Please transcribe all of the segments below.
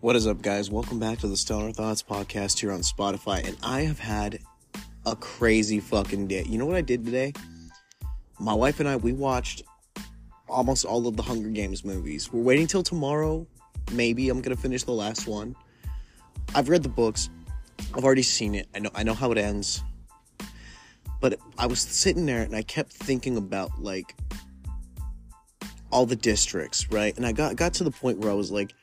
What is up, guys? Welcome back to the Stoner Thoughts podcast here on Spotify. And I have had a crazy fucking day. You know what I did today? My wife and I, we watched almost all of the Hunger Games movies. We're waiting till tomorrow. Maybe I'm gonna finish the last one. I've read the books. I've already seen it. I know. I know how it ends. But I was sitting there and I kept thinking about like all the districts, right? And I got got to the point where I was like,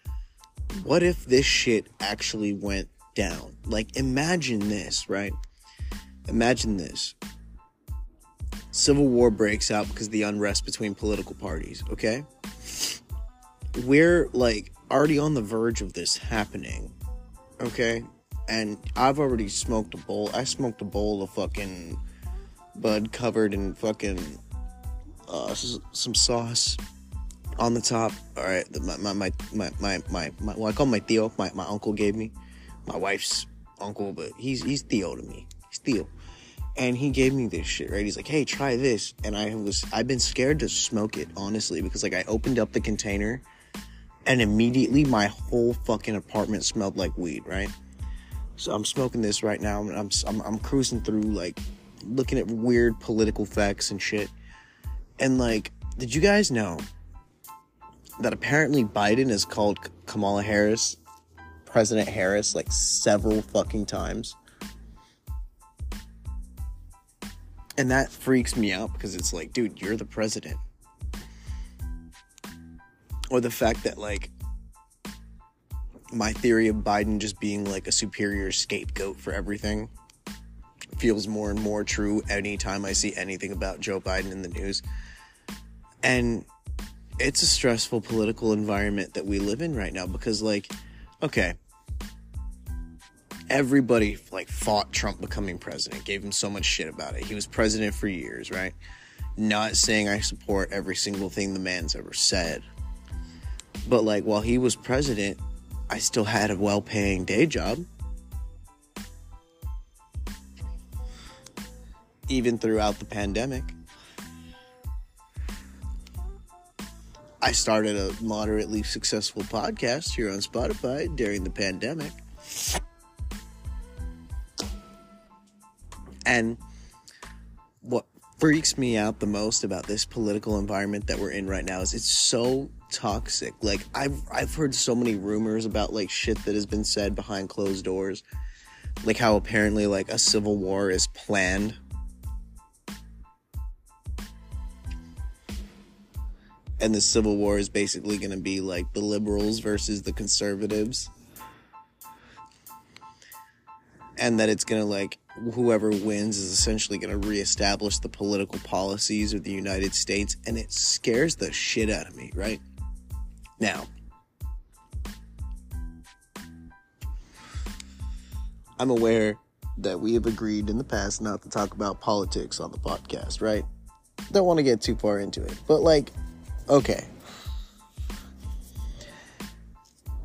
what if this shit actually went down? Like, imagine this, right? Imagine this. Civil war breaks out because the unrest between political parties, okay? We're like already on the verge of this happening, okay? And I've already smoked a bowl. I smoked a bowl of fucking bud covered in fucking uh, some sauce on the top. All right, my, my, my, my, my, my, my, well, I call my tio. My, my uncle gave me my wife's uncle, but he's, he's tio to me. He's tio. And he gave me this shit, right? He's like, hey, try this. And I was, I've been scared to smoke it, honestly, because like I opened up the container and immediately my whole fucking apartment smelled like weed, right? So I'm smoking this right now. I'm, I'm, I'm cruising through, like, looking at weird political facts and shit. And like, did you guys know that apparently Biden has called Kamala Harris President Harris like several fucking times. And that freaks me out because it's like, dude, you're the president. Or the fact that, like, my theory of Biden just being like a superior scapegoat for everything feels more and more true anytime I see anything about Joe Biden in the news. And it's a stressful political environment that we live in right now because like okay everybody like fought Trump becoming president gave him so much shit about it. He was president for years right? Not saying I support every single thing the man's ever said. But like while he was president I still had a well-paying day job. Even throughout the pandemic I started a moderately successful podcast here on Spotify during the pandemic. And what freaks me out the most about this political environment that we're in right now is it's so toxic. Like I've I've heard so many rumors about like shit that has been said behind closed doors. Like how apparently like a civil war is planned and the Civil War is basically going to be like the liberals versus the conservatives. And that it's going to like whoever wins is essentially going to reestablish the political policies of the United States and it scares the shit out of me, right? Now, I'm aware that we have agreed in the past not to talk about politics on the podcast, right? Don't want to get too far into it. But like Okay.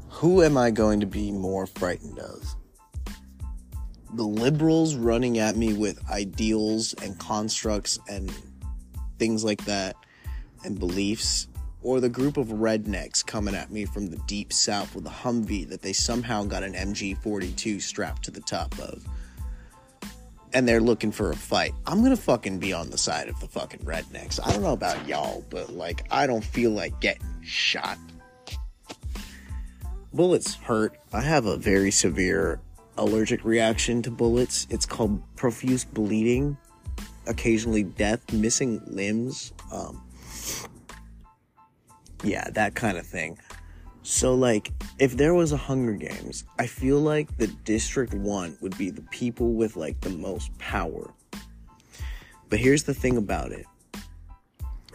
Who am I going to be more frightened of? The liberals running at me with ideals and constructs and things like that and beliefs, or the group of rednecks coming at me from the deep south with a Humvee that they somehow got an MG 42 strapped to the top of and they're looking for a fight, I'm gonna fucking be on the side of the fucking rednecks. I don't know about y'all, but like, I don't feel like getting shot. Bullets hurt. I have a very severe allergic reaction to bullets. It's called profuse bleeding, occasionally death, missing limbs. Um, yeah, that kind of thing. So, like, if there was a Hunger Games, I feel like the District 1 would be the people with, like, the most power. But here's the thing about it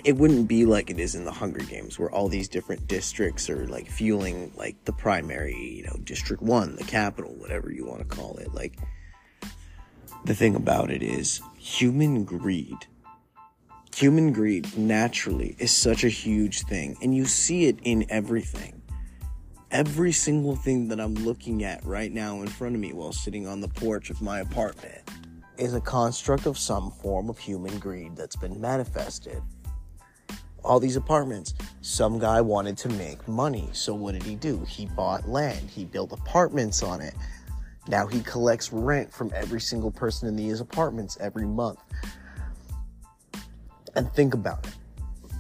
it wouldn't be like it is in the Hunger Games, where all these different districts are, like, fueling, like, the primary, you know, District 1, the capital, whatever you want to call it. Like, the thing about it is human greed human greed naturally is such a huge thing and you see it in everything every single thing that I'm looking at right now in front of me while sitting on the porch of my apartment is a construct of some form of human greed that's been manifested. all these apartments. Some guy wanted to make money. So what did he do? He bought land. He built apartments on it. Now he collects rent from every single person in these apartments every month. And think about it.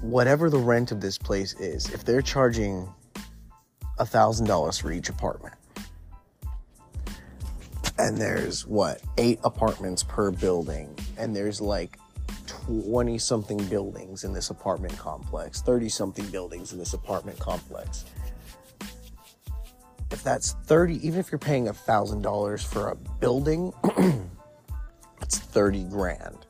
Whatever the rent of this place is, if they're charging $1,000 for each apartment, and there's what, eight apartments per building, and there's like 20 something buildings in this apartment complex, 30 something buildings in this apartment complex. If that's 30, even if you're paying $1,000 for a building, it's 30 grand.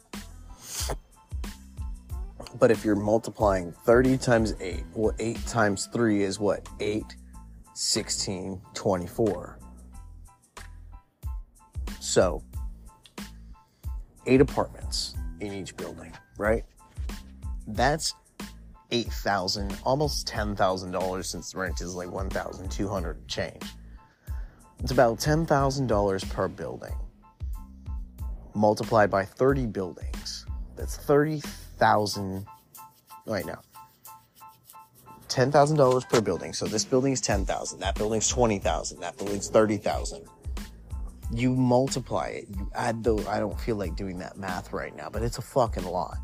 But if you're multiplying 30 times 8, well, 8 times 3 is what? 8, 16, 24. So, eight apartments in each building, right? That's eight thousand, almost ten thousand dollars since the rent is like one thousand two hundred change. It's about ten thousand dollars per building, multiplied by thirty buildings. That's thirty thousand. Right now, ten thousand dollars per building. So this building is ten thousand. That building's twenty thousand. That building's thirty thousand you multiply it, you add those. I don't feel like doing that math right now, but it's a fucking lot.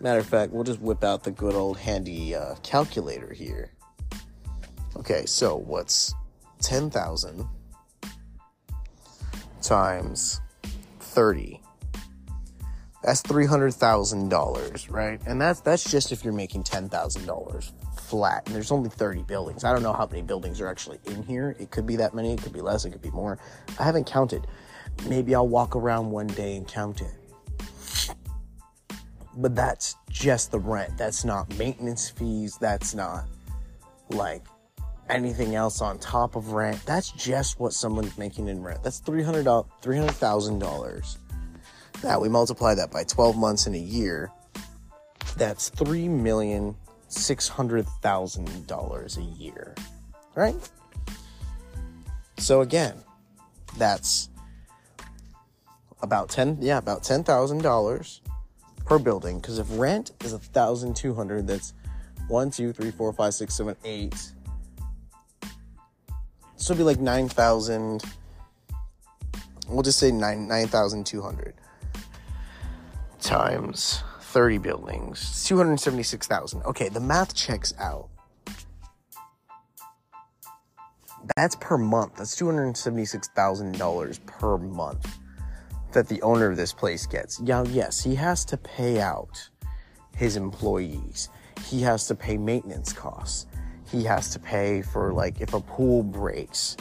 Matter of fact, we'll just whip out the good old handy uh, calculator here. Okay, so what's 10,000 times 30? That's $300,000, right? And that's that's just if you're making $10,000 flat and there's only 30 buildings. I don't know how many buildings are actually in here. It could be that many, it could be less, it could be more. I haven't counted. Maybe I'll walk around one day and count it. But that's just the rent. That's not maintenance fees. That's not like anything else on top of rent. That's just what someone's making in rent. That's $300, $300,000. Now we multiply that by 12 months in a year. That's three million $600,000 a year, right? So again, that's about 10 yeah, about $10,000 per building cuz if rent is 1,200 that's 1 2 3 4 5 6 7 8 so it'd be like 9,000 we'll just say 9 9,200 times 30 buildings. 276,000. Okay, the math checks out. That's per month. That's $276,000 per month that the owner of this place gets. Now, yes, he has to pay out his employees. He has to pay maintenance costs. He has to pay for like if a pool breaks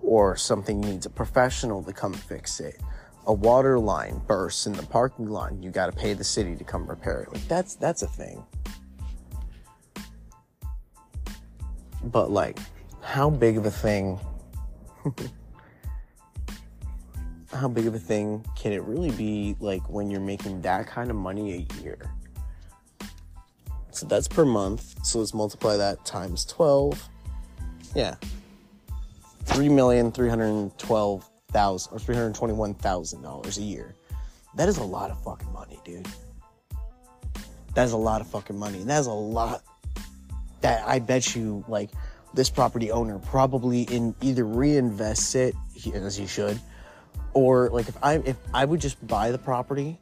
or something needs a professional to come fix it a water line bursts in the parking lot, you got to pay the city to come repair it. Like that's that's a thing. But like, how big of a thing? how big of a thing can it really be? Like when you're making that kind of money a year. So that's per month. So let's multiply that times twelve. Yeah, three million three hundred twelve thousand or three hundred twenty-one thousand dollars a year. That is a lot of fucking money, dude. That is a lot of fucking money. And that is a lot that I bet you like this property owner probably in either reinvests it as he should, or like if I if I would just buy the property,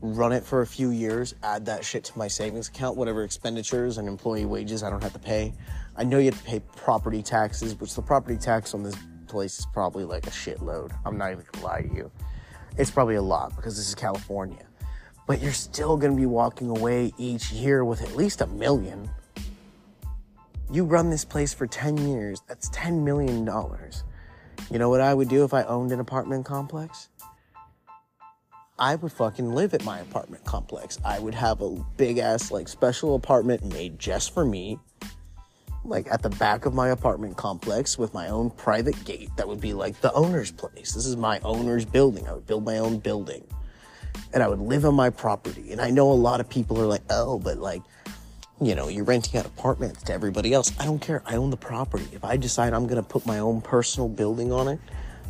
run it for a few years, add that shit to my savings account, whatever expenditures and employee wages I don't have to pay. I know you have to pay property taxes, which the property tax on this place is probably like a shitload. I'm not even gonna lie to you. It's probably a lot because this is California. But you're still gonna be walking away each year with at least a million. You run this place for 10 years, that's $10 million. You know what I would do if I owned an apartment complex? I would fucking live at my apartment complex. I would have a big ass, like, special apartment made just for me like at the back of my apartment complex with my own private gate that would be like the owner's place. This is my owner's building. I would build my own building and I would live on my property. And I know a lot of people are like, oh, but like, you know, you're renting out apartments to everybody else. I don't care. I own the property. If I decide I'm going to put my own personal building on it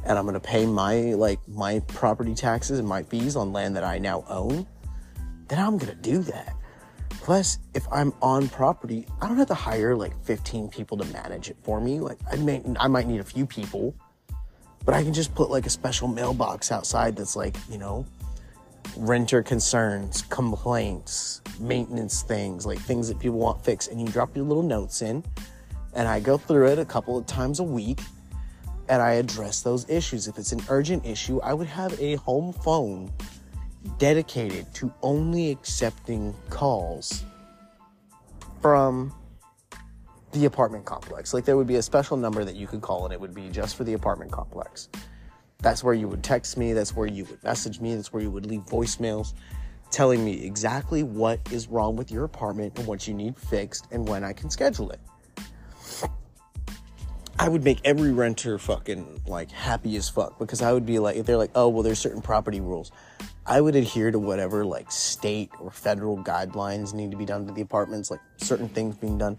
and I'm going to pay my, like, my property taxes and my fees on land that I now own, then I'm going to do that. Plus, if I'm on property, I don't have to hire like 15 people to manage it for me. Like I may I might need a few people, but I can just put like a special mailbox outside that's like, you know, renter concerns, complaints, maintenance things, like things that people want fixed and you drop your little notes in and I go through it a couple of times a week and I address those issues. If it's an urgent issue, I would have a home phone dedicated to only accepting calls from the apartment complex. Like there would be a special number that you could call and it would be just for the apartment complex. That's where you would text me, that's where you would message me, that's where you would leave voicemails telling me exactly what is wrong with your apartment and what you need fixed and when I can schedule it. I would make every renter fucking like happy as fuck because I would be like, if they're like, oh, well, there's certain property rules, I would adhere to whatever like state or federal guidelines need to be done to the apartments, like certain things being done.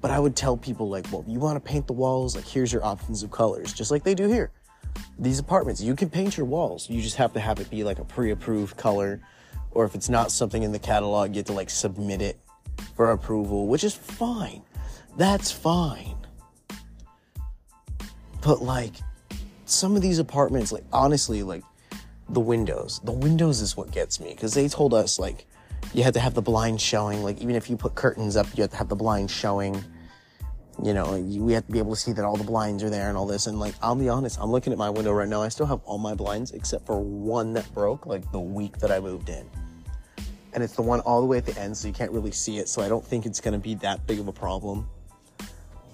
But I would tell people, like, well, you want to paint the walls, like, here's your options of colors, just like they do here. These apartments, you can paint your walls, you just have to have it be like a pre approved color. Or if it's not something in the catalog, you have to like submit it for approval, which is fine. That's fine but like some of these apartments, like honestly, like the windows, the windows is what gets me because they told us like you had to have the blinds showing. Like even if you put curtains up, you have to have the blinds showing. You know, we have to be able to see that all the blinds are there and all this. And like, I'll be honest, I'm looking at my window right now. I still have all my blinds except for one that broke like the week that I moved in. And it's the one all the way at the end, so you can't really see it. So I don't think it's going to be that big of a problem.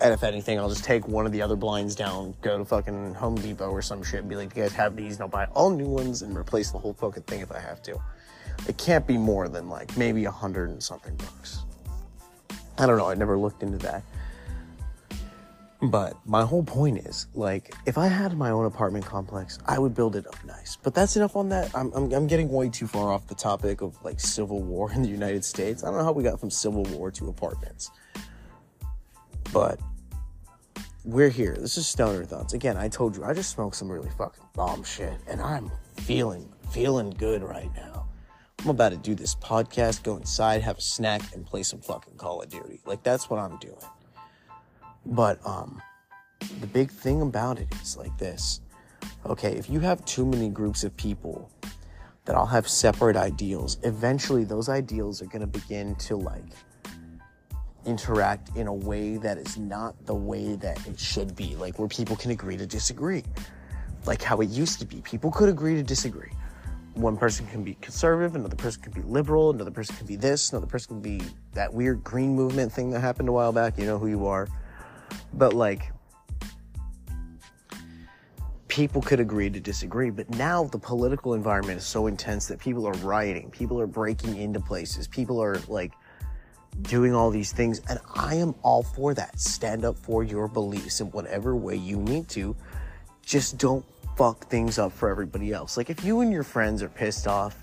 And if anything, I'll just take one of the other blinds down, go to fucking Home Depot or some shit, and be like, you guys have these? And I'll buy all new ones and replace the whole fucking thing if I have to. It can't be more than like maybe a hundred and something bucks. I don't know. I never looked into that. But my whole point is, like, if I had my own apartment complex, I would build it up nice. But that's enough on that. I'm, I'm, I'm getting way too far off the topic of like civil war in the United States. I don't know how we got from civil war to apartments. But we're here. This is Stoner Thoughts. Again, I told you I just smoked some really fucking bomb shit, and I'm feeling feeling good right now. I'm about to do this podcast, go inside, have a snack, and play some fucking Call of Duty. Like that's what I'm doing. But um, the big thing about it is like this. Okay, if you have too many groups of people that all have separate ideals, eventually those ideals are gonna begin to like interact in a way that is not the way that it should be, like where people can agree to disagree. Like how it used to be. People could agree to disagree. One person can be conservative, another person can be liberal, another person can be this, another person can be that weird green movement thing that happened a while back. You know who you are. But like, people could agree to disagree. But now the political environment is so intense that people are rioting, people are breaking into places, people are like, doing all these things. And I am all for that. Stand up for your beliefs in whatever way you need to. Just don't fuck things up for everybody else. Like if you and your friends are pissed off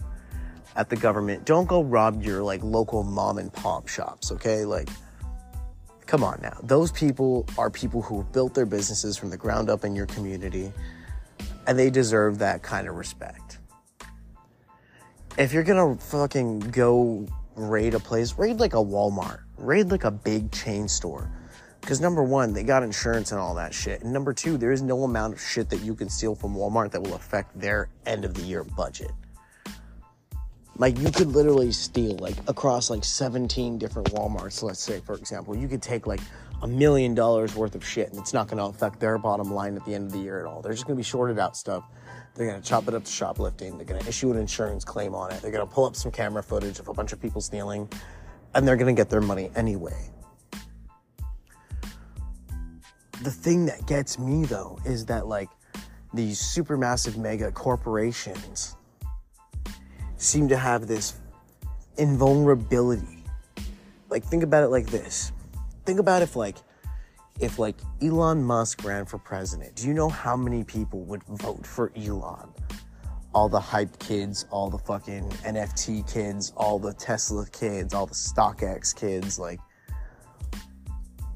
at the government, don't go rob your like local mom and pop shops, okay? Like come on now. Those people are people who built their businesses from the ground up in your community and they deserve that kind of respect. If you're gonna fucking go raid a place, raid like a Walmart, raid like a big chain store. Because number one, they got insurance and all that shit. And number two, there is no amount of shit that you can steal from Walmart that will affect their end of the year budget. Like you could literally steal like across like 17 different Walmarts, let's say for example. You could take like a million dollars worth of shit and it's not gonna affect their bottom line at the end of the year at all. They're just gonna be shorted out stuff they're going to chop it up to shoplifting. They're going to issue an insurance claim on it. They're going to pull up some camera footage of a bunch of people stealing, and they're going to get their money anyway. The thing that gets me, though, is that, like, these supermassive mega corporations seem to have this invulnerability. Like, think about it like this. Think about if, like, if like Elon Musk ran for president, do you know how many people would vote for Elon? All the hype kids, all the fucking NFT kids, all the Tesla kids, all the StockX kids, like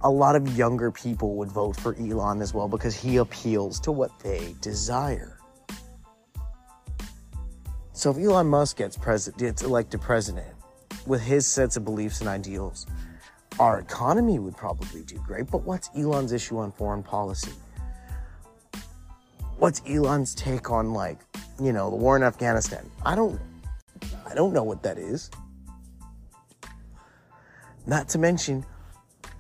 a lot of younger people would vote for Elon as well because he appeals to what they desire. So if Elon Musk gets president, gets elected president, with his sets of beliefs and ideals, our economy would probably do great. But what's Elon's issue on foreign policy? What's Elon's take on like, you know, the war in Afghanistan? I don't I don't know what that is. Not to mention,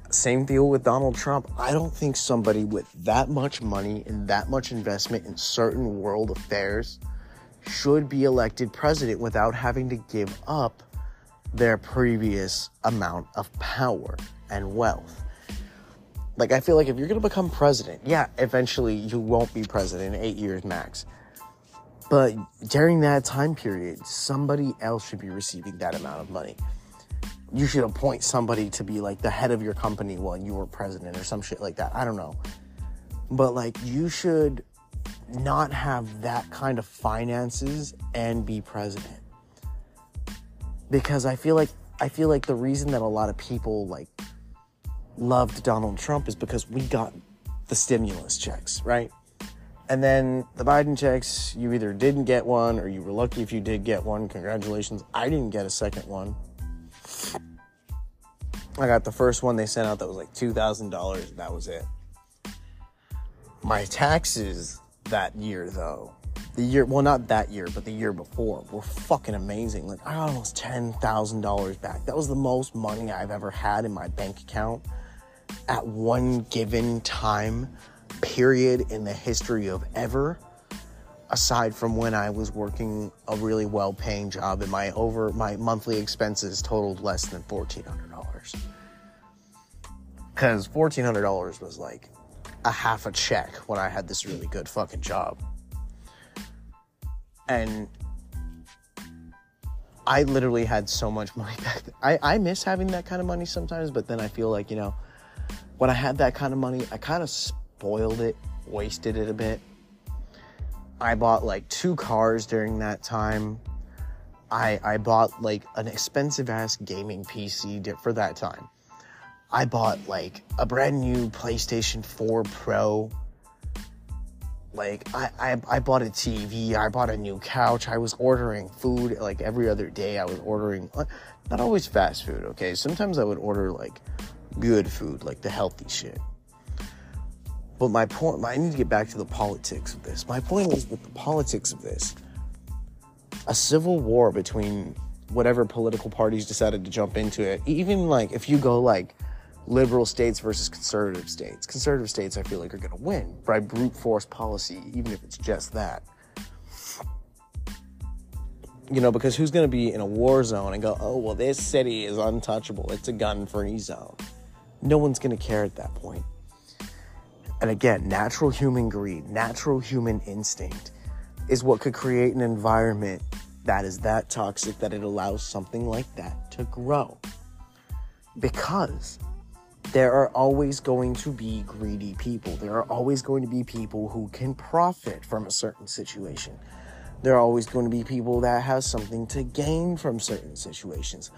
same deal with Donald Trump. I don't think somebody with that much money and that much investment in certain world affairs should be elected president without having to give up their previous amount of power and wealth. Like, I feel like if you're to become president, yeah, eventually you won't be president in eight years max. But during that time period, somebody else should be receiving that amount of money. You should appoint somebody to be like the head of your company while you were president or some shit like that. I don't know. But like, you should not have that kind of finances and be president because I feel like I feel like the reason that a lot of people like loved Donald Trump is because we got the stimulus checks, right? And then the Biden checks, you either didn't get one or you were lucky if you did get one. Congratulations. I didn't get a second one. I got the first one they sent out that was like $2,000. and That was it. My taxes that year, though, the year well not that year but the year before were fucking amazing. Like i got almost $10000 back. That was the most money i've ever had in my bank account at one given time period in the history of ever aside from when i was working a really well paying job and my over my monthly expenses totaled less than $1400 because $1400 was like a half a check when i had this really good fucking job and I literally had so much money back. Then. I, I miss having that kind of money sometimes, but then I feel like, you know, when I had that kind of money, I kind of spoiled it, wasted it a bit. I bought like two cars during that time. I, I bought like an expensive ass gaming PC for that time. I bought like a brand new PlayStation 4 Pro like I, I, I bought a TV, I bought a new couch, I was ordering food like every other day. I was ordering uh, not always fast food, okay? Sometimes I would order like good food, like the healthy shit. But my point, I need to get back to the politics of this. My point is with the politics of this, a civil war between whatever political parties decided to jump into it, even like if you go like liberal states versus conservative states. Conservative states, I feel like, are going to win by brute force policy, even if it's just that. You know, because who's going to be in a war zone and go, oh, well, this city is untouchable, it's a gun free zone? No one's going to care at that point. And again, natural human greed, natural human instinct is what could create an environment that is that toxic that it allows something like that to grow. Because there are always going to be greedy people. There are always going to be people who can profit from a certain situation. There are always going to be people that have something to gain from certain situations,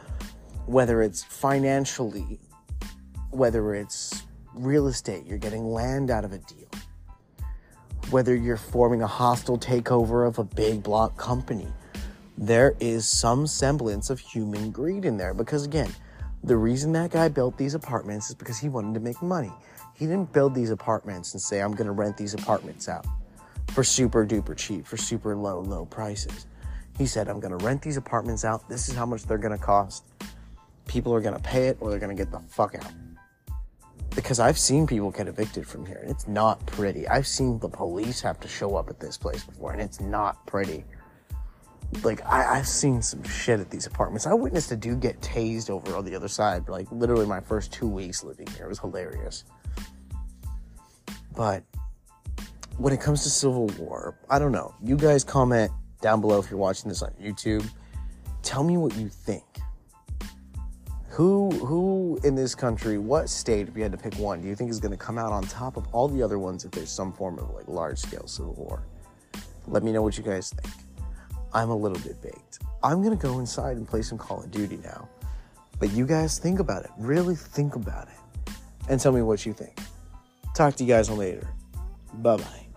whether it's financially, whether it's real estate, you're getting land out of a deal, whether you're forming a hostile takeover of a big block company. There is some semblance of human greed in there because, again, the reason that guy built these apartments is because he wanted to make money. He didn't build these apartments and say, I'm going to rent these apartments out for super duper cheap, for super low, low prices. He said, I'm going to rent these apartments out. This is how much they're going to cost. People are going to pay it or they're going to get the fuck out. Because I've seen people get evicted from here and it's not pretty. I've seen the police have to show up at this place before and it's not pretty like I, have seen some shit at these apartments. I witnessed a dude get tased over on the other side, like literally my first two weeks living here. It was hilarious. But when it comes to Civil War, I don't know. You guys comment down below if you're watching this on YouTube. Tell me what you think. Who who in this country, what state, if you had to pick one, do you think is gonna come out on top of all the other ones if there's some form of like large scale civil war? Let me know what you guys think. I'm a little bit baked. I'm gonna go inside and play some Call of Duty now. But you guys think about it. Really think about it. And tell me what you think. Talk to you guys later. Bye bye.